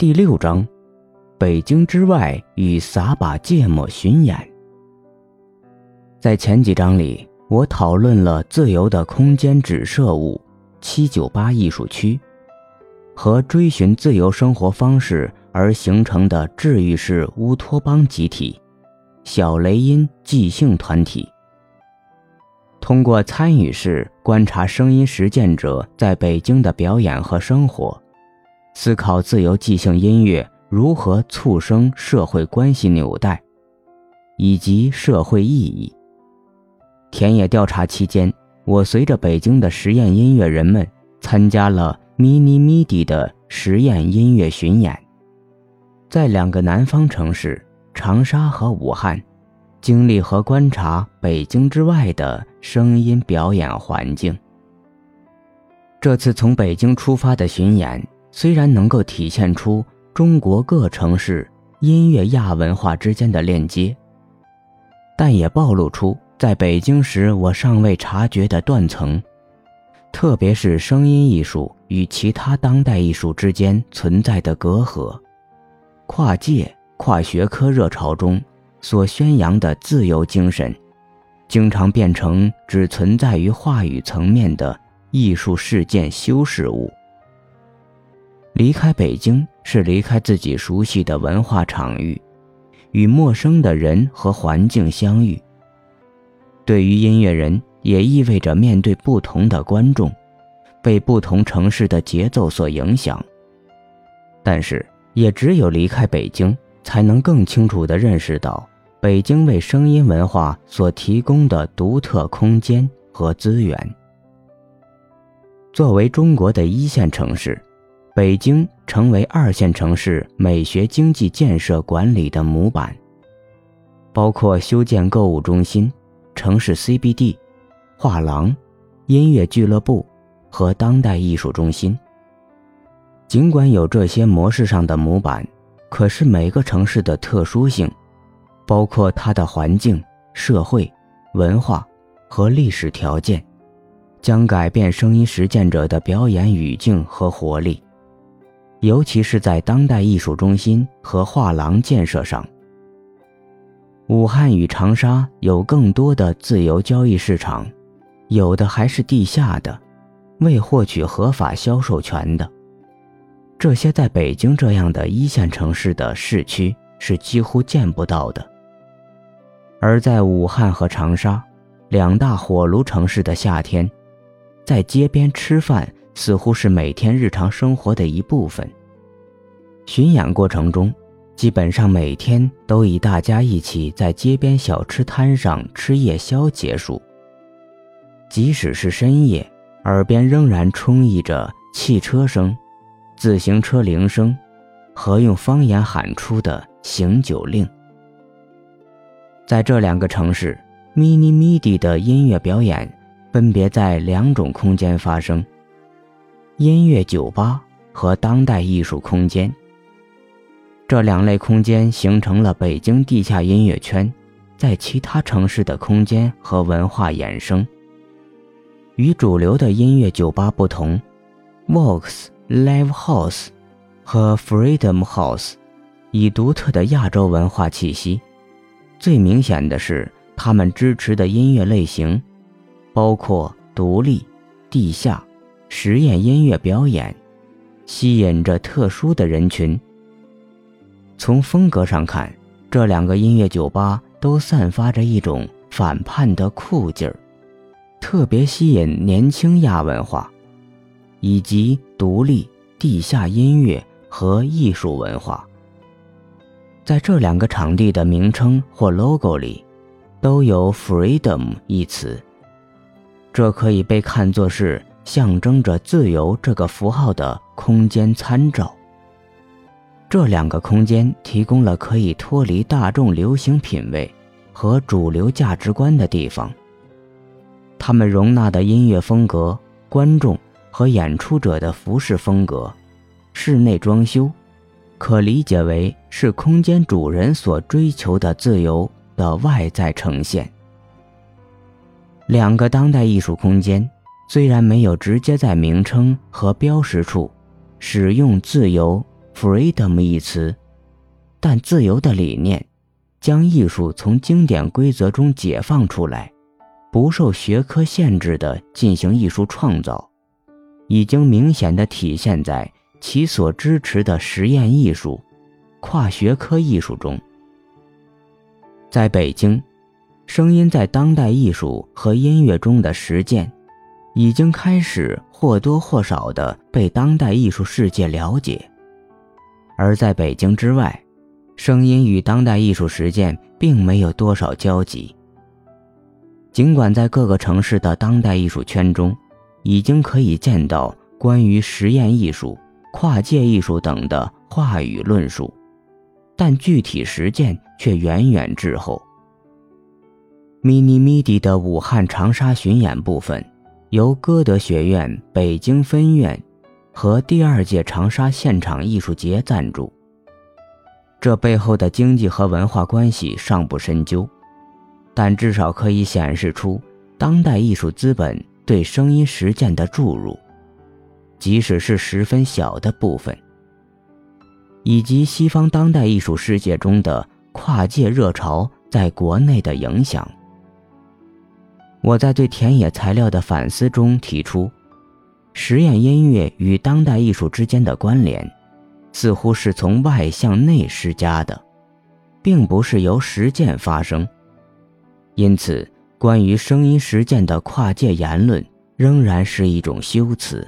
第六章：北京之外与撒把芥末巡演。在前几章里，我讨论了自由的空间指涉物七九八艺术区和追寻自由生活方式而形成的治愈式乌托邦集体——小雷音即兴团体。通过参与式观察声音实践者在北京的表演和生活。思考自由即兴音乐如何促生社会关系纽带，以及社会意义。田野调查期间，我随着北京的实验音乐人们参加了 Mini MIDI 的实验音乐巡演，在两个南方城市长沙和武汉，经历和观察北京之外的声音表演环境。这次从北京出发的巡演。虽然能够体现出中国各城市音乐亚文化之间的链接，但也暴露出在北京时我尚未察觉的断层，特别是声音艺术与其他当代艺术之间存在的隔阂。跨界、跨学科热潮中所宣扬的自由精神，经常变成只存在于话语层面的艺术事件修饰物。离开北京是离开自己熟悉的文化场域，与陌生的人和环境相遇。对于音乐人，也意味着面对不同的观众，被不同城市的节奏所影响。但是，也只有离开北京，才能更清楚地认识到北京为声音文化所提供的独特空间和资源。作为中国的一线城市。北京成为二线城市美学经济建设管理的模板，包括修建购物中心、城市 CBD、画廊、音乐俱乐部和当代艺术中心。尽管有这些模式上的模板，可是每个城市的特殊性，包括它的环境、社会、文化和历史条件，将改变声音实践者的表演语境和活力。尤其是在当代艺术中心和画廊建设上，武汉与长沙有更多的自由交易市场，有的还是地下的，未获取合法销售权的。这些在北京这样的一线城市的市区是几乎见不到的。而在武汉和长沙两大火炉城市的夏天，在街边吃饭。似乎是每天日常生活的一部分。巡演过程中，基本上每天都以大家一起在街边小吃摊上吃夜宵结束。即使是深夜，耳边仍然充溢着汽车声、自行车铃声和用方言喊出的“醒酒令”。在这两个城市，Mini MIDI 的音乐表演分别在两种空间发生。音乐酒吧和当代艺术空间，这两类空间形成了北京地下音乐圈在其他城市的空间和文化衍生。与主流的音乐酒吧不同，Vox Live House 和 Freedom House 以独特的亚洲文化气息。最明显的是，他们支持的音乐类型包括独立、地下。实验音乐表演，吸引着特殊的人群。从风格上看，这两个音乐酒吧都散发着一种反叛的酷劲儿，特别吸引年轻亚文化，以及独立地下音乐和艺术文化。在这两个场地的名称或 logo 里，都有 “freedom” 一词，这可以被看作是。象征着自由这个符号的空间参照。这两个空间提供了可以脱离大众流行品味和主流价值观的地方。他们容纳的音乐风格、观众和演出者的服饰风格、室内装修，可理解为是空间主人所追求的自由的外在呈现。两个当代艺术空间。虽然没有直接在名称和标识处使用“自由” freedom 一词，但自由的理念，将艺术从经典规则中解放出来，不受学科限制的进行艺术创造，已经明显的体现在其所支持的实验艺术、跨学科艺术中。在北京，声音在当代艺术和音乐中的实践，已经开始或多或少的被当代艺术世界了解。而在北京之外，声音与当代艺术实践并没有多少交集。尽管在各个城市的当代艺术圈中，已经可以见到关于实验艺术、跨界艺术等的话语论述，但具体实践却远远滞后。mini midi 的武汉长沙巡演部分，由歌德学院北京分院。和第二届长沙现场艺术节赞助，这背后的经济和文化关系尚不深究，但至少可以显示出当代艺术资本对声音实践的注入，即使是十分小的部分，以及西方当代艺术世界中的跨界热潮在国内的影响。我在对田野材料的反思中提出。实验音乐与当代艺术之间的关联，似乎是从外向内施加的，并不是由实践发生。因此，关于声音实践的跨界言论，仍然是一种修辞。